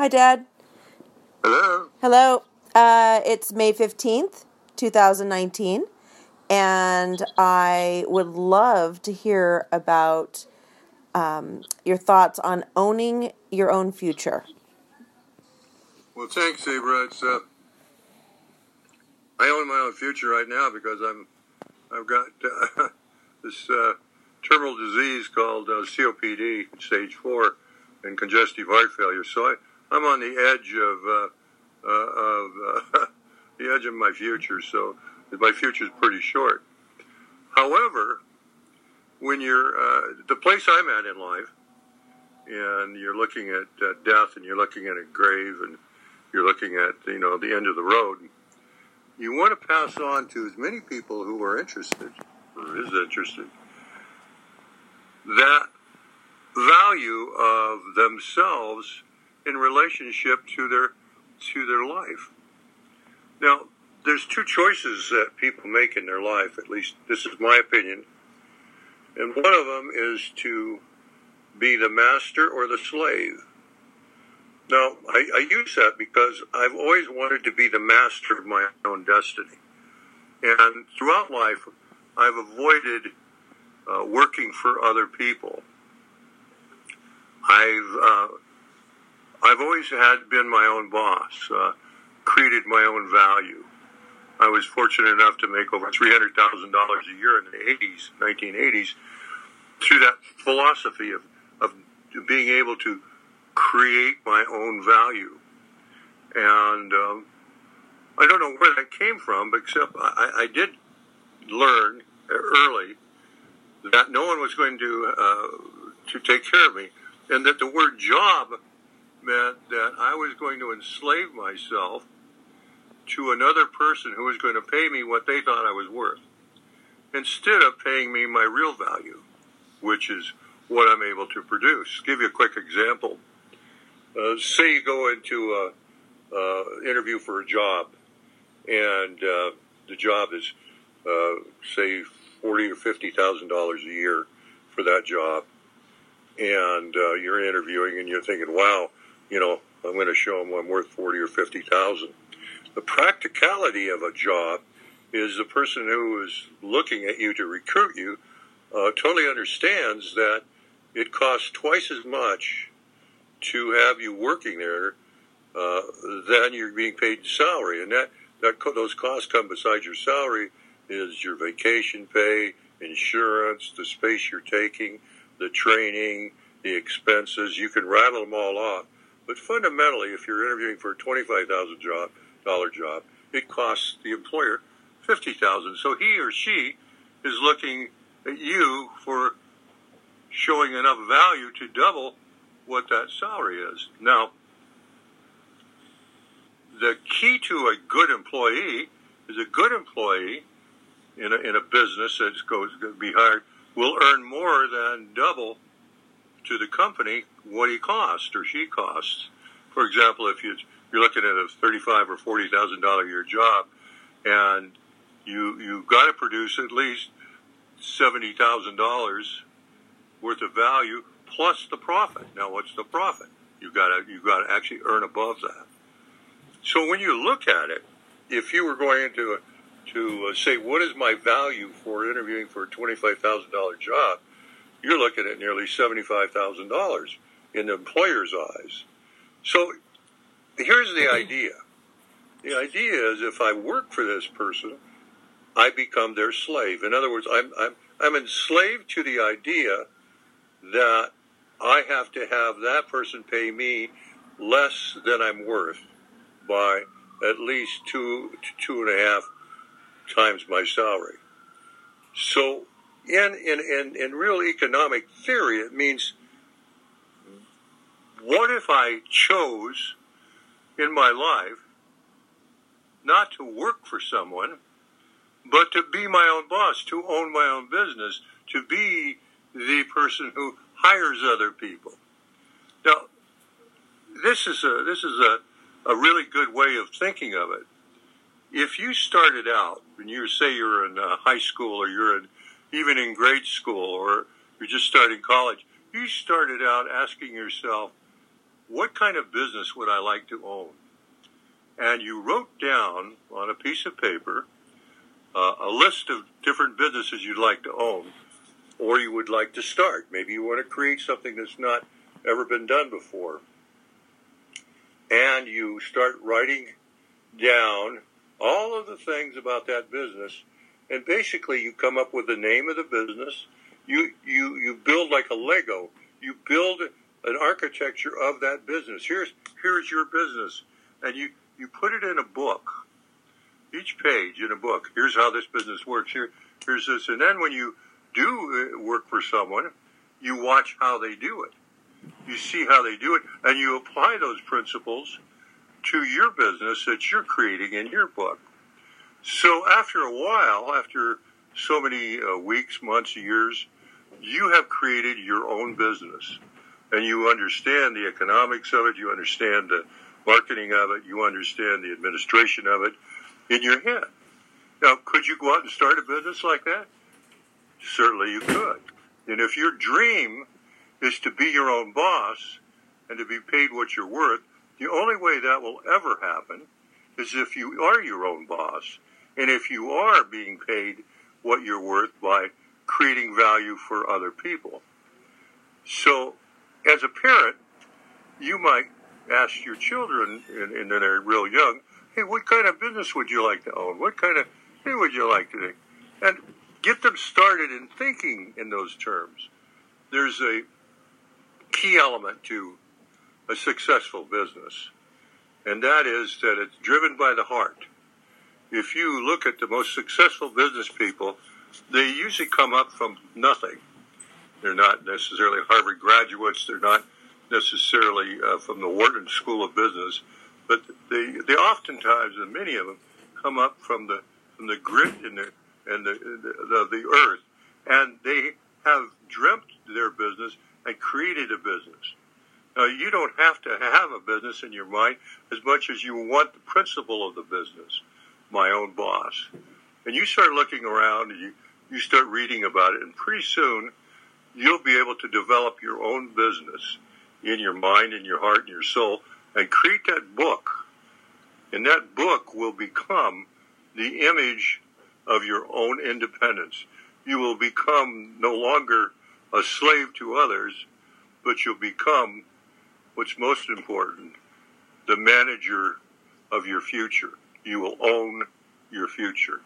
Hi, Dad. Hello. Hello. Uh, it's May 15th, 2019, and I would love to hear about um, your thoughts on owning your own future. Well, thanks, Sabra. It's uh, I own my own future right now because I'm I've got uh, this uh, terminal disease called uh, COPD, stage four, and congestive heart failure. So I, I'm on the edge of uh, uh, of uh, the edge of my future. So my future is pretty short. However, when you're uh, the place I'm at in life, and you're looking at death, and you're looking at a grave, and you're looking at you know the end of the road, you want to pass on to as many people who are interested or is interested that value of themselves in relationship to their to their life. Now, there's two choices that people make in their life. At least this is my opinion. And one of them is to be the master or the slave. Now, I, I use that because I've always wanted to be the master of my own destiny. And throughout life, I've avoided uh, working for other people. I've uh, I've always had been my own boss, uh, created my own value. I was fortunate enough to make over three hundred thousand dollars a year in the eighties, nineteen eighties, through that philosophy of of being able to create my own value. And um, I don't know where that came from, except I, I did learn early that no one was going to uh, to take care of me, and that the word job meant that I was going to enslave myself to another person who was going to pay me what they thought I was worth, instead of paying me my real value, which is what I'm able to produce. Give you a quick example. Uh, say you go into a, interview for a job, and uh, the job is uh, say forty or fifty thousand dollars a year for that job, and uh, you're interviewing and you're thinking, "Wow, you know, I'm going to show them I'm worth forty or fifty thousand. The practicality of a job is the person who is looking at you to recruit you uh, totally understands that it costs twice as much to have you working there uh, than you're being paid salary, and that that those costs come beside your salary is your vacation pay, insurance, the space you're taking, the training, the expenses. You can rattle them all off. But fundamentally, if you're interviewing for a twenty-five thousand job dollar job, it costs the employer fifty thousand. So he or she is looking at you for showing enough value to double what that salary is. Now, the key to a good employee is a good employee in a, in a business that's going to be hired will earn more than double to the company what he costs or she costs. For example, if you, you're looking at a thirty-five or forty thousand dollar year job, and you you've got to produce at least seventy thousand dollars worth of value plus the profit. Now, what's the profit? You got to you got to actually earn above that. So when you look at it, if you were going into a to uh, say what is my value for interviewing for a twenty-five thousand dollar job, you're looking at nearly seventy-five thousand dollars in the employer's eyes. So here's the idea. The idea is if I work for this person, I become their slave. In other words, I'm I'm I'm enslaved to the idea that I have to have that person pay me less than I'm worth by at least two two and a half times my salary. So, in, in, in, in real economic theory, it means what if I chose in my life not to work for someone, but to be my own boss, to own my own business, to be the person who hires other people. Now, this is a this is a, a really good way of thinking of it if you started out and you say you're in uh, high school or you're in, even in grade school or you're just starting college, you started out asking yourself, what kind of business would I like to own? And you wrote down on a piece of paper uh, a list of different businesses you'd like to own or you would like to start. Maybe you want to create something that's not ever been done before. And you start writing down all of the things about that business. And basically, you come up with the name of the business. You, you, you build like a Lego. You build an architecture of that business. Here's, here's your business. And you, you put it in a book. Each page in a book. Here's how this business works. Here, here's this. And then when you do uh, work for someone, you watch how they do it. You see how they do it, and you apply those principles to your business that you're creating in your book. So after a while, after so many uh, weeks, months, years, you have created your own business. And you understand the economics of it, you understand the marketing of it, you understand the administration of it in your head. Now, could you go out and start a business like that? Certainly you could. And if your dream is to be your own boss and to be paid what you're worth, the only way that will ever happen is if you are your own boss and if you are being paid what you're worth by creating value for other people. So, as a parent, you might ask your children, and, and then they're real young, hey, what kind of business would you like to own? What kind of thing would you like to do? And get them started in thinking in those terms. There's a key element to a successful business, and that is that it's driven by the heart. If you look at the most successful business people, they usually come up from nothing. They're not necessarily Harvard graduates. They're not necessarily uh, from the Wharton School of Business, but they they oftentimes, and many of them, come up from the from the grit and the and the, the, the earth, and they have dreamt their business and created a business. Now, you don't have to have a business in your mind as much as you want the principle of the business, my own boss. And you start looking around and you, you start reading about it, and pretty soon you'll be able to develop your own business in your mind, in your heart, in your soul, and create that book. And that book will become the image of your own independence. You will become no longer a slave to others, but you'll become what's most important the manager of your future. You will own your future.